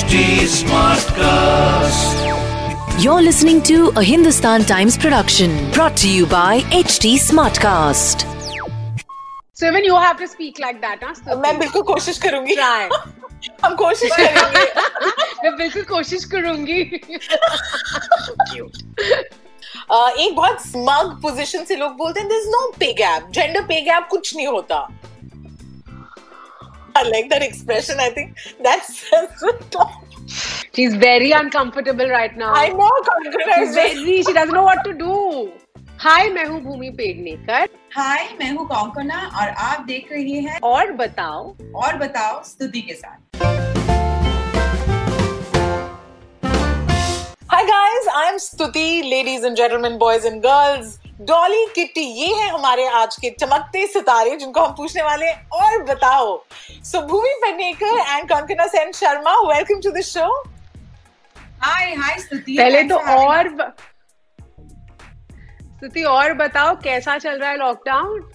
HT Smartcast. You're listening to a Hindustan Times production brought to you by HT Smartcast. So even you have to speak like that, huh? Stuti? मैं बिल्कुल कोशिश करूँगी try. हम कोशिश करेंगे मैं बिल्कुल कोशिश करूँगी अ, एक बहुत स्मग पोजीशन से लोग बोलते हैं this no pay gap gender pay gap कुछ नहीं होता I like that expression. I think that says it all. She's very uncomfortable right now. I know, She's very, she doesn't know what to do. Hi, मैं हूँ भूमि पेडनेकर हाय मैं हूँ कौकना और आप देख रहे हैं और बताओ और बताओ स्तुति के साथ Hi guys, I'm Stuti, ladies and gentlemen, boys and girls. Dolly Kitty ये है हमारे आज के चमकते सितारे जिनको हम पूछने वाले हैं और बताओ। So Bhumi Pednekar and Konkona Sen Sharma welcome to the show hi hi Stuti पहले तो और स्तुति और बताओ कैसा चल रहा है लॉकडाउन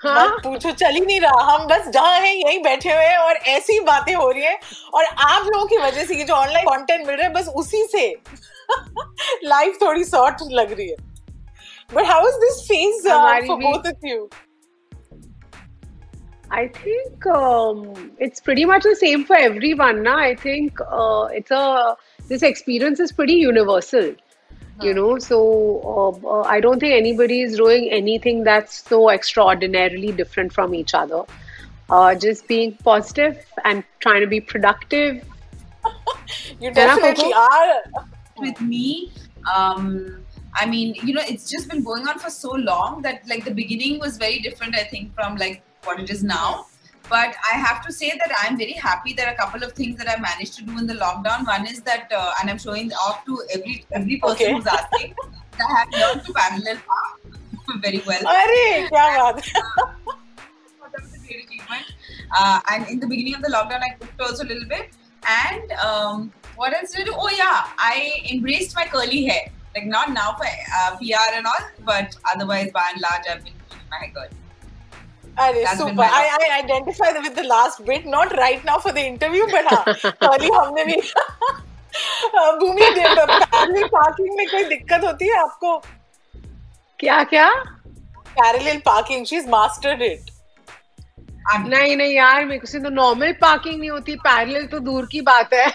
हाँ? मत पूछो चल ही नहीं रहा। हम बस जहाँ हैं यहीं बैठे हुए हैं और ऐसी बातें हो रही हैं। और आप लोगों की वजह से ये जो ऑनलाइन कंटेंट मिल रहा है बस उसी से। लाइफ थोड़ी शॉर्ट लग रही है। But how is this phase uh, for both of you? I think um, it's pretty much the same for everyone. Now I think uh, it's a this experience is pretty universal. You know, so um, uh, I don't think anybody is doing anything that's so extraordinarily different from each other. Uh, just being positive and trying to be productive. you definitely are. With me, um, I mean, you know, it's just been going on for so long that like the beginning was very different, I think, from like what it is now. But I have to say that I'm very happy that a couple of things that I managed to do in the lockdown. One is that, uh, and I'm showing off to every every person okay. who's asking, I have learned to parallel park very well. Arey. Uh, uh, and in the beginning of the lockdown, I cooked also a little bit. And um, what else did I do? Oh, yeah, I embraced my curly hair. Like not now for uh, PR and all, but otherwise, by and large, I've been keeping my hair curly. अरे That's been super my I I identify with the last bit not right now for the interview but हाँ कल हमने भी भूमि parallel parking में कोई दिक्कत होती है आपको क्या क्या parallel parking she is mastered it नहीं नहीं यार मेरे को तो नॉर्मल पार्किंग नहीं होती पैरेलल तो दूर की बात है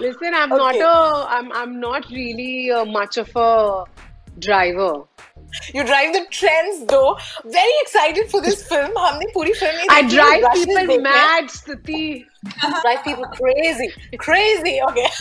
Listen, I'm not Okay. a, I'm, I'm not really uh, much of a driver. You drive the trends though. Very excited for this film. हमने पूरी film नहीं I देखी, drive rushes people देखे हैं. mad, Stuti. drive people crazy, crazy. Okay.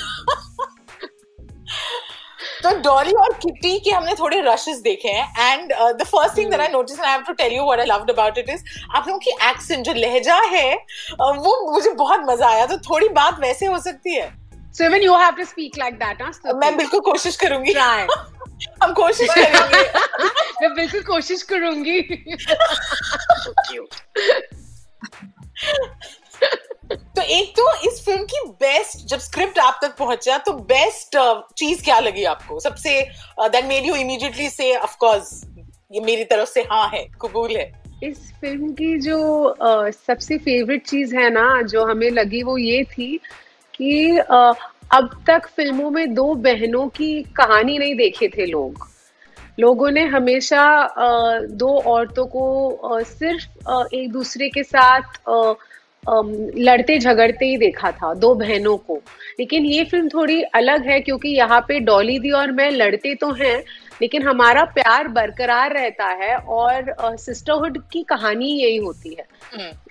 तो डॉली और kitty के हमने थोड़े रशेस देखे हैं and the first thing that I notice and I have to tell you what I loved about it is आप लोगों की एक्सेंट जो लहजा है uh, वो मुझे बहुत मज़ा आया तो थोड़ी बात वैसे हो सकती है। Even you have to speak like that, huh, Stuti? मैं बिल्कुल कोशिश करूँगी। Try. हम कोशिश करेंगे। मैं बिल्कुल कोशिश करूँगी। तो एक तो इस फ़िल्म की बेस्ट जब स्क्रिप्ट आप तक पहुँचा तो बेस्ट चीज़ क्या लगी आपको? सबसे दैट मेड यू इमीडिएटली से ऑफ़ कोर्स ये मेरी तरफ़ से हाँ है कबूल है. इस फ़िल्म की जो अ, सबसे फेवरेट चीज़ है ना जो हमें लगी वो ये थी कि अ, अब तक फ़िल्मों में दो बहनों की कहानी नहीं देखे थे लोग। लोगों ने हमेशा अ, दो औरतों को अ, सिर्फ़ अ, एक दूसरे के साथ अम, लड़ते झगड़ते ही देखा था दो बहनों को। लेकिन ये फ़िल्म थोड़ी अलग है क्योंकि यहाँ पे डॉली दी और मैं लड़ते तो हैं लेकिन हमारा प्यार बरकरार रहता है और सिस्टरहुड की कहानी यही होती है।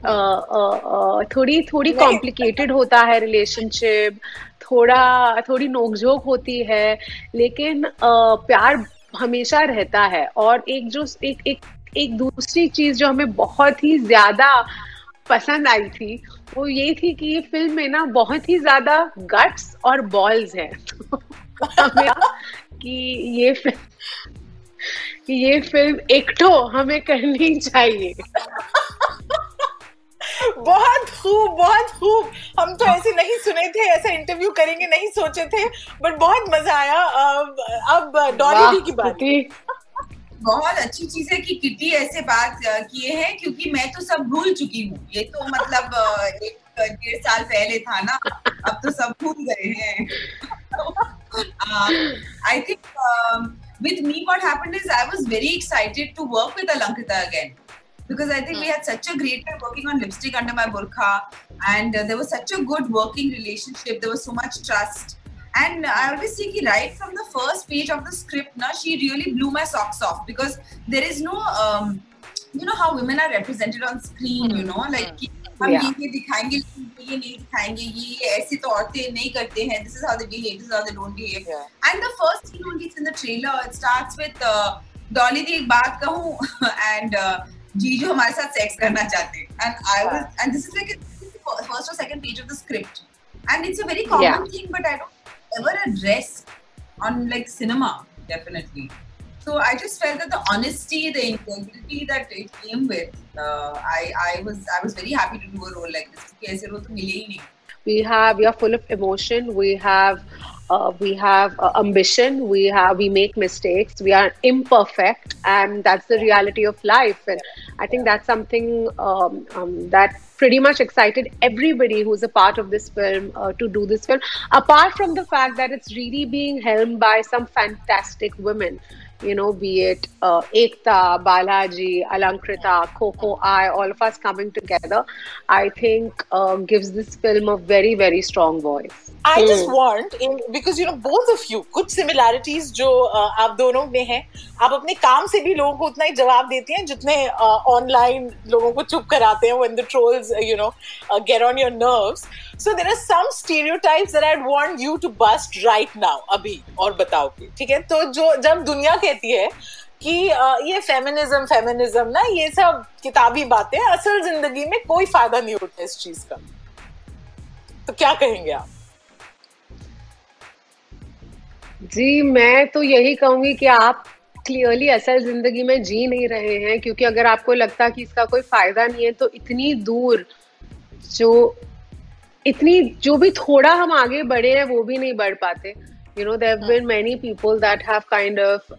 अ, अ, अ, थोड़ी थोड़ी। कॉम्प्लिकेटेड होता है रिलेशनशिप थोड़ा थोड़ी नोकझोंक होती है लेकिन प्यार हमेशा रहता है। और एक जो एक एक एक दूसरी चीज़ जो हमें बहुत ही ज़्यादा पसंद आई थी वो ये थी कि ये फ़िल्म में ना बहुत ही ज़्यादा गट्स और बॉल्स है। कि ये फ़िल्म कि ये फ़िल्म एकठो हमें करनी चाहिए। बहुत खूब बहुत खूब। हम तो ऐसे नहीं सुने थे ऐसा इंटरव्यू करेंगे नहीं सोचे थे बट बहुत मज़ा आया। अब अब डॉली की बात बहुत अच्छी चीज़ है कि किटी ऐसे बात किए हैं क्योंकि मैं तो सब भूल चुकी हूँ ये तो मतलब एक डेढ़ साल पहले था ना अब तो सब भूल गए हैं I think with me what happened is i was very excited to work with alankita again because I think we had such a great time working on lipstick under my burqa, and uh, there was such a good working relationship. There was so much trust, and I always say that right from the first page of the script, na, she really blew my socks off because there is no, um, you know how women are represented on screen, you know, like हम ये ये दिखाएंगे ये नहीं दिखाएंगे ये ऐसे तो औरतें नहीं करते हैं this is how they behave this is how they don't behave yeah. and the first scene only it's in the trailer it starts with uh, Dolly दी एक बात कहूँ and uh, जीजू हमारे साथ सेक्स करना चाहते and I was and this is like a first or second page of the script and it's a very common yeah. thing but I don't ever address on like cinema definitely so I just felt that the honesty the integrity that it came with uh, I I was I was very happy to do a role like this क्योंकि ऐसे role तो मिले ही नहीं we have we are full of emotion. We have uh, we have uh, ambition. We have we make mistakes. We are imperfect and that's the reality of life. And i think that's something um, um, that pretty much excited everybody who's a part of this film uh, to do this film. Apart from the fact that it's really being helmed by some fantastic women you know, be it uh, Ekta, Balaji, Alankrita, Coco, I, all of us coming together, I think uh, gives this film a very, very strong voice. I hmm. just want, in, because you know, both of you, कुछ similarities जो uh, आप दोनों में हैं, आप अपने काम से भी लोगों को उतना ही जवाब देती हैं जितने ऑनलाइन uh, लोगों को चुप कराते हैं when the trolls, uh, you know, uh, get on your nerves. So there are some stereotypes that I'd want you to bust right now, अभी और बताओ ठीक है? तो जो जब दुनिया कहती है कि ये फेमिनिज्म फेमिनिज्म ना ये सब किताबी बातें असल ज़िंदगी में कोई फ़ायदा नहीं होता इस चीज़ का। तो क्या कहेंगे आप? जी मैं तो यही कहूँगी कि आप क्लियरली असल ज़िंदगी में जी नहीं रहे हैं क्योंकि अगर आपको लगता कि इसका कोई फ़ायदा नहीं है तो इतनी दूर जो इतनी जो भी थोड़ा हम आगे बढ़े हैं वो भी नहीं बढ़ पाते। You know they've been many people that have kind of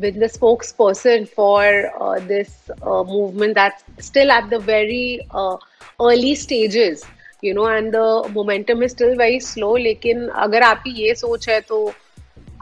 with the spokesperson for this movement that still at the very early stages you know and the momentum is still very slow लेकिन अगर आपकी ये सोच है तो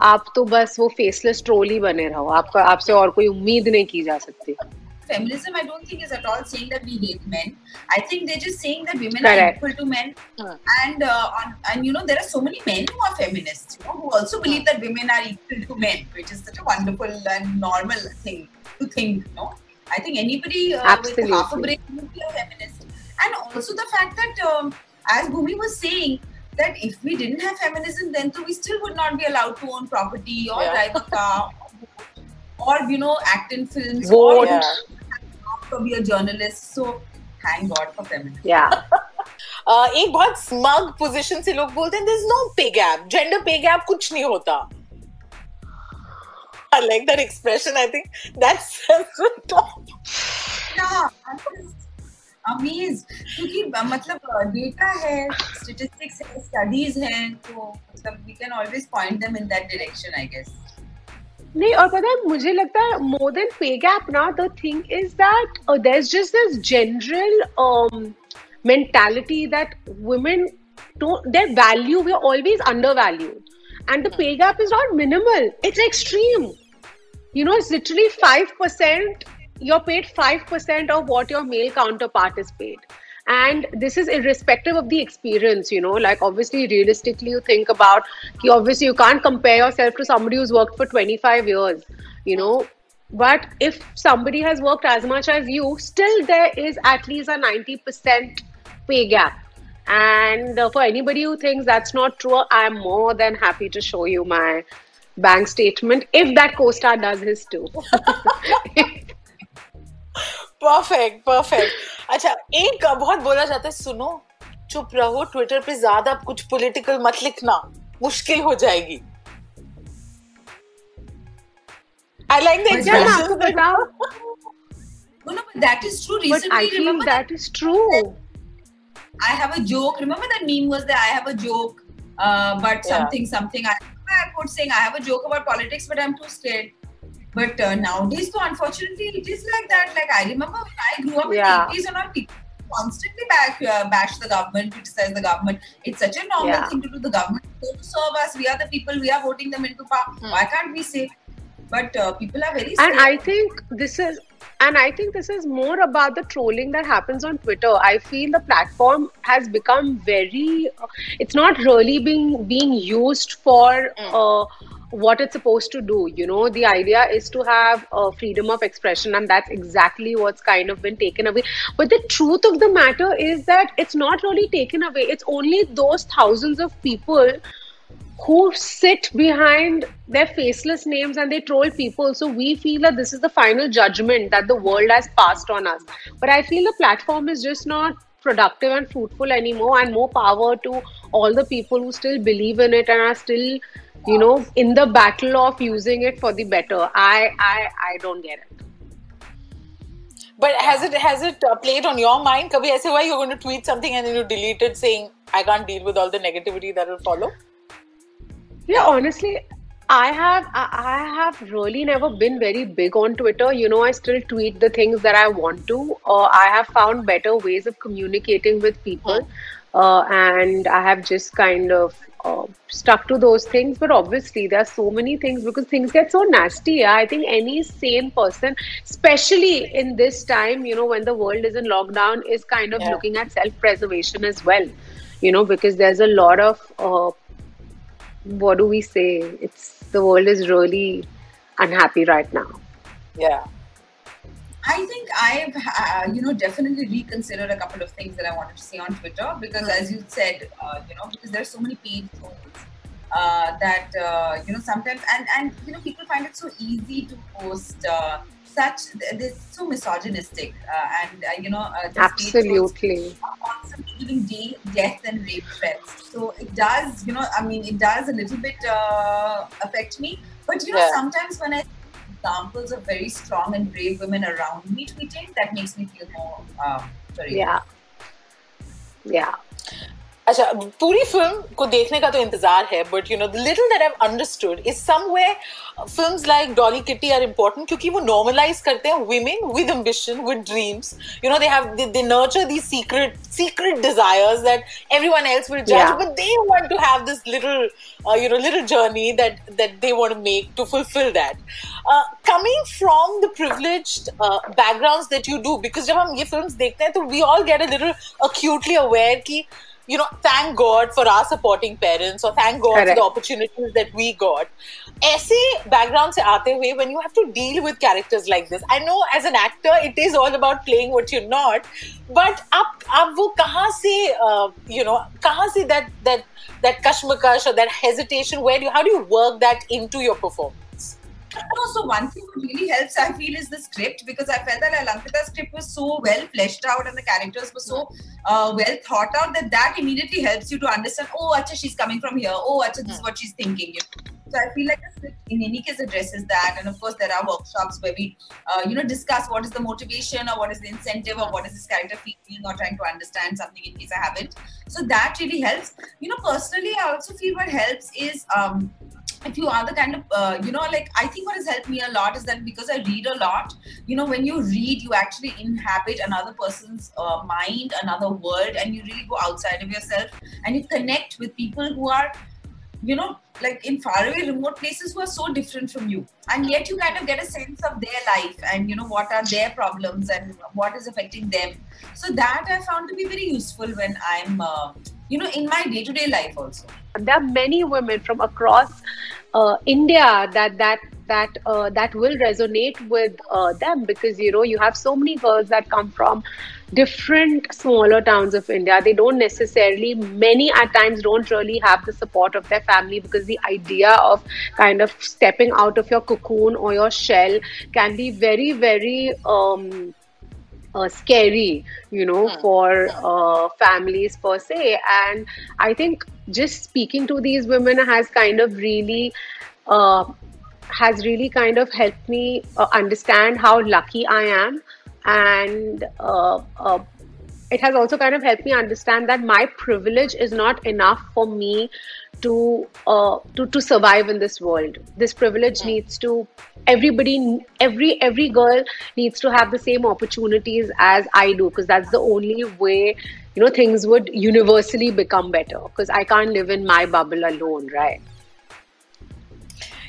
आप तो बस वो फेसलेस ट्रोल ही बने रहो। आपका आपसे और कोई उम्मीद नहीं की जा सकती। Feminism, I don't think is at all saying that we hate men. I think they're just saying that women Correct. are equal to men, huh. and uh, on, and you know there are so many men who are feminists, you know, who also believe that women are equal to men, which is such a wonderful and normal thing to think. You know, I think anybody uh, with half a brain would be a feminist, and also the fact that um, as Bhumi was saying. That if we didn't have feminism, then we still would not be allowed to own property or yeah. drive a car or you know act in films or yeah. to be तो a journalist so thank god for feminism yeah. Uh, एक बहुत smug position से लोग बोलते हैं no pay gap gender pay gap कुछ नहीं होता. I like that expression I think that's amaze क्योंकि uh, मतलब uh, डेटा है स्टैटिस्टिक्स है स्टडीज़ हैं तो मतलब we can always point them in that direction I guess नहीं, और पता है, मुझे लगता है मोर देन पे गैप ना the thing is that there is just this general mentality that women to their value we are always undervalue and the pay gap is not minimal it's extreme you know it's literally 5% you are paid 5% of what your male counterpart is paid and this is irrespective of the experience you know like obviously realistically you think about obviously you can't compare yourself to somebody who's worked for 25 years you know. But if somebody has worked as much as you still there is at least a 90% pay gap. And uh, for anybody who thinks that's not true i'm more than happy to show you my bank statement if that co-star does his too perfect perfect अच्छा एक बहुत बोला जाता है सुनो चुप रहो Twitter पे ज़्यादा कुछ पॉलिटिकल मत लिखना मुश्किल हो जाएगी। I like that is true that is true I have a joke remember that meme was that I have a joke but something something I I would saying I have a joke about politics but I am too scared But uh, nowadays, so unfortunately, it is like that. Like I remember when I grew up yeah. in the 80s and all, people constantly back, uh, bash the government, criticize the government. It's such a normal Yeah. thing to do. The government is going to serve us. We are the people. We are voting them into power. Hmm. Why can't we say? But uh, people are very. and i think this is and i think this is more about the trolling that happens on twitter i feel the platform has become very it's not really being being used for uh, what it's supposed to do you know the idea is to have uh, freedom of expression and that's exactly what's kind of been taken away but the truth of the matter is that it's not really taken away it's only those thousands of people who sit behind their faceless names and they troll people. So we feel that this is the final judgment that the world has passed on us. But I feel the platform is just not productive and fruitful anymore, and more power to all the people who still believe in it and are still, you know, in the battle of using it for the better. I I I don't get it. But has it has it uh, played on your mind? Kabhi aise hua you're going to tweet something and then you delete it saying I can't deal with all the negativity that will follow. Yeah, honestly, I have I have really never been very big on Twitter. You know, I still tweet the things that I want to. Uh, I have found better ways of communicating with people, uh, and I have just kind of uh, stuck to those things. But obviously, there are so many things because things get so nasty. Yeah? I think any sane person, especially in this time, you know, when the world is in lockdown, is kind of Yeah. looking at self-preservation as well. You know, because there's a lot of uh, what do we say? It's the world is really unhappy right now. Yeah. I think I've, uh, you know, definitely reconsidered a couple of things that I wanted to say on Twitter because, as you said, uh, you know, because there's so many paid trolls uh, that uh, you know sometimes, and and you know, people find it so easy to post uh, such. They're so misogynistic, uh, and uh, you know, uh, these paid trolls Absolutely. constantly giving de- death and rape threats. So it does, you know, I mean, it does a little bit uh, affect me. But you know, Yeah. sometimes when I examples of very strong and brave women around me tweeting, that makes me feel more um. Yeah. Yeah. अच्छा पूरी film को देखने का तो इंतज़ार है but you know the little that I understood is somewhere films like Dolly Kitty are important क्योंकि वो नॉर्मलाइज करते हैं women with ambition with dreams you know they have they nurture the secret secret desires that everyone else will जज but they want to have this little you know little journey that that they want to make to fulfil that coming from the privileged backgrounds that you do because जब हम ये films देखते हैं तो we all get a little acutely aware की you know thank god for our supporting parents or thank god for Correct. the opportunities that we got ऐसे background से आते हुए when you have to deal with characters like this I know as an actor it is all about playing what you're not but आप आप वो कहाँ से uh, you know कहाँ से that that that kashmakash or that hesitation where do you how do you work that into your performance No, so one thing that really helps, I feel, is the script because I felt that Alankrita's script was so well fleshed out and the characters were so uh, well thought out that that immediately helps you to understand. Oh, acha, she's coming from here. Oh, acha, this is what she's thinking. You know? So I feel like the script in any case addresses that, and of course there are workshops where we, uh, you know, discuss what is the motivation or what is the incentive or what is this character feeling or trying to understand something in case I haven't. So that really helps. You know, personally, I also feel what helps is. Um, if you are the kind of uh, you know like i think what has helped me a lot is that because i read a lot you know when you read you actually inhabit another person's uh, mind another world and you really go outside of yourself and you connect with people who are you know like in faraway remote places who are so different from you. And yet you kind of get a sense of their life and you know what are their problems and what is affecting them. So that i found to be very useful when i'm uh, you know in my day-to-day life also There are many women from across uh, India that that that uh, that will resonate with uh, them because you know you have so many girls that come from different smaller towns of India. They don't necessarily, many at times, don't really have the support of their family because the idea of kind of stepping out of your cocoon or your shell can be very, very. Um, uh, scary, you know, for uh, families per se. And I think just speaking to these women has kind of really. Uh, has really kind of helped me uh, understand how lucky I am and uh, uh, it has also kind of helped me understand that my privilege is not enough for me to uh, to to survive in this world. This privilege needs to everybody every every girl needs to have the same opportunities as I do because that's the only way you know things would universally become better because I can't live in my bubble alone, right?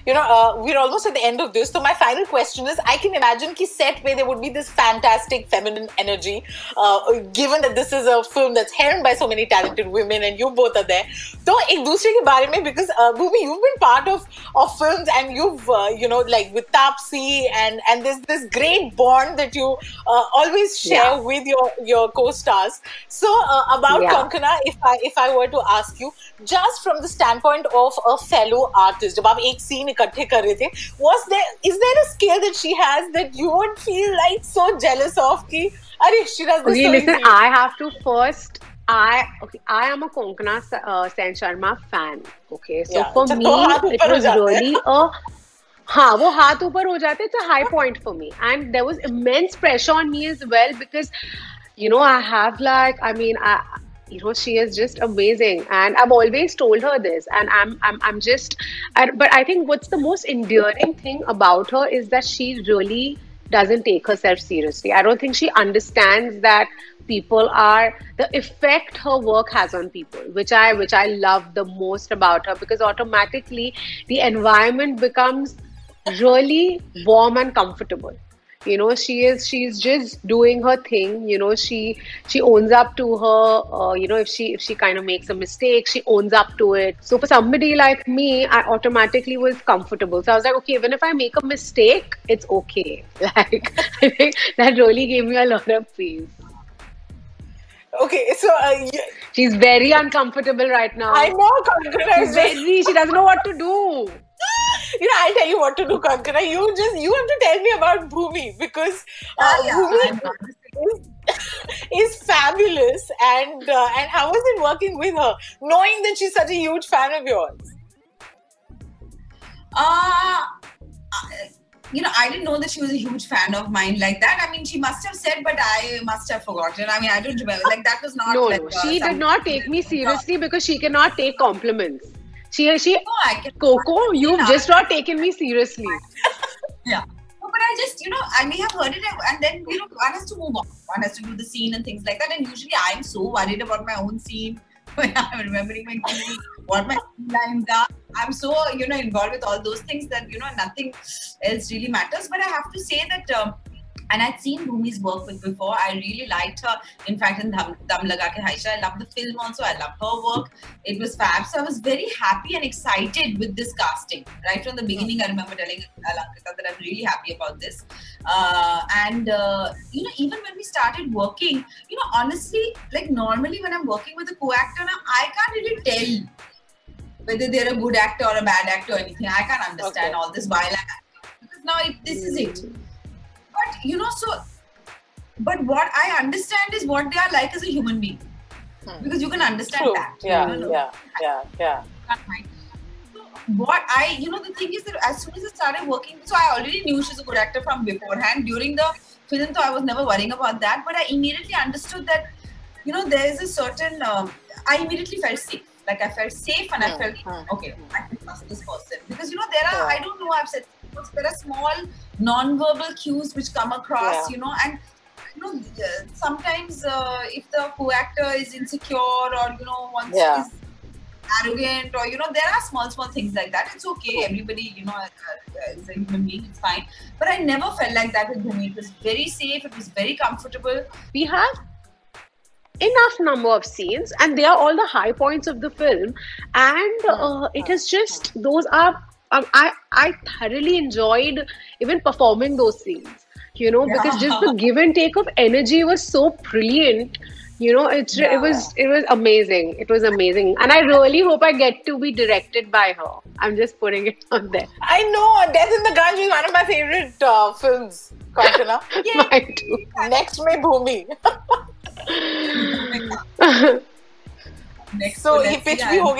you know, uh, we're almost at the end of this. So my final question is: I can imagine that set where there would be this fantastic feminine energy, uh, given that this is a film that's hewn by so many talented women, and you both are there. So in दूसरे के बारे में because uh, Bhumi, you've been part of of films and you've uh, you know like with Taapsee and and there's this great bond that you uh, always share yeah. with your your co-stars. So uh, about yeah. Konkona, if I if I were to ask you, just from the standpoint of a fellow artist, about a scene इकट्ठे कर रहे थे। Was there is their scale that she has that you won't feel like so jealous of की अरे listen I have to first I okay, I am a Konkana uh, Sen Sharma fan. Okay, so yeah, for me it was really a हाँ वो हाथ ऊपर हो जाते it's a high point for me and there was immense pressure on me as well because you know I have like I mean I you know she is just amazing. And I've always told her this and I'm I'm, I'm just I, but I think what's the most endearing thing about her is that she really doesn't take herself seriously. I don't think she understands that people are the effect her work has on people which i which i love the most about her because automatically the environment becomes really warm and comfortable you know she is she's just doing her thing you know she she owns up to her uh, you know if she if she kind of makes a mistake she owns up to it. So for somebody like me i automatically was comfortable. So i was like okay even if i make a mistake it's okay. Like i think that really gave me a lot of peace. Okay, so uh, you, she's very uncomfortable right now. I know is she's very she doesn't know what to do you know, I'll tell you what to do, Konkona. You just you have to tell me about Bhumi because uh, Ah, yeah, Bhumi is, is fabulous, and uh, and how was it working with her, knowing that she's such a huge fan of yours? Uh, you know, I didn't know that she was a huge fan of mine like that. I mean, she must have said, but I must have forgotten. I mean, I don't remember. Like that was not. no like, no uh, she did not take me seriously because she cannot take compliments she she No, I can. coco you've just not taken me seriously Yeah. No, but I just, you know, I may have heard it, and then, you know, one has to move on. One has to do the scene and things like that. And usually I'm so worried about my own scene when I'm remembering my cues, what my lines are. I'm so, you know, involved with all those things that, you know, nothing else really matters. But I have to say that, um, and I'd seen Bhumi's work with before. I really liked her. In fact, in Dam, Dam Laga Ke Haisha, I loved the film also. I loved her work. It was fab. So I was very happy and excited with this casting. Right from the beginning, I remember telling Alankrita that I'm really happy about this. Uh, and, uh, you know, even when we started working, you know, honestly, like normally when I'm working with a co-actor, now, I can't really tell whether they're a good actor or a bad actor or anything. I can't understand Okay. all this while I'm because now it, this is it. But you know, so but what I understand is what they are like as a human being. Hmm. Because you can understand True. that. Yeah, you know, yeah, yeah, yeah. So what I, you know, the thing is that as soon as I started working, so I already knew she's a good actor from beforehand. During the film, so I was never worrying about that. But I immediately understood that, you know, there is a certain. Um, I immediately felt safe. Like I felt safe, and I Hmm, felt hmm, okay. I can trust this person because you know there are. I don't know. I've said there are small non-verbal cues which come across. Yeah. You know, and you know uh, sometimes uh, if the co-actor is insecure or you know wants Yeah. is arrogant or you know there are small small things like that it's okay everybody you know uh, uh, is a human being it's fine but i never felt like that with Bhumi. it was very safe it was very comfortable we have enough number of scenes and they are all the high points of the film and uh, it is just those are um, I I thoroughly enjoyed even performing those scenes. You know, yeah. because just the give and take of energy was so brilliant. You know, it yeah. it was it was amazing. It was amazing, and I really hope I get to be directed by her. I'm just putting it out there. I know Death in the Gunj is one of my favorite uh, films. Konkona. Mine too. Next, may Bhumi. Next so he pitch me हो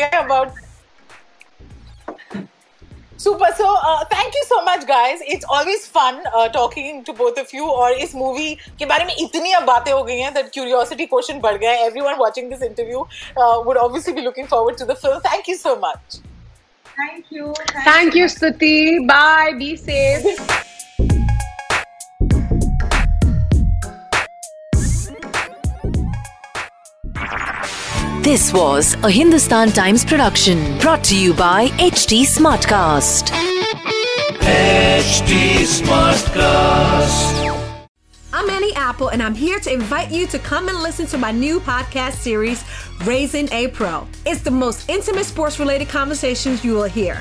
Super. So, uh, thank you so much, guys. It's always fun uh, talking to both of you. और इस movie के बारे में इतनी अब बातें हो गई हैं that curiosity quotient बढ़ गया है. Everyone watching this interview uh, would obviously be looking forward to the film. Thank you so much. Thank you. Thank thank you, Suti. Bye. Be safe. This was a Hindustan Times production brought to you by HT Smartcast. HT Smartcast. I'm Annie Apple, and I'm here to invite you to come and listen to my new podcast series, Raising a Pro. It's the most intimate sports related conversations you will hear.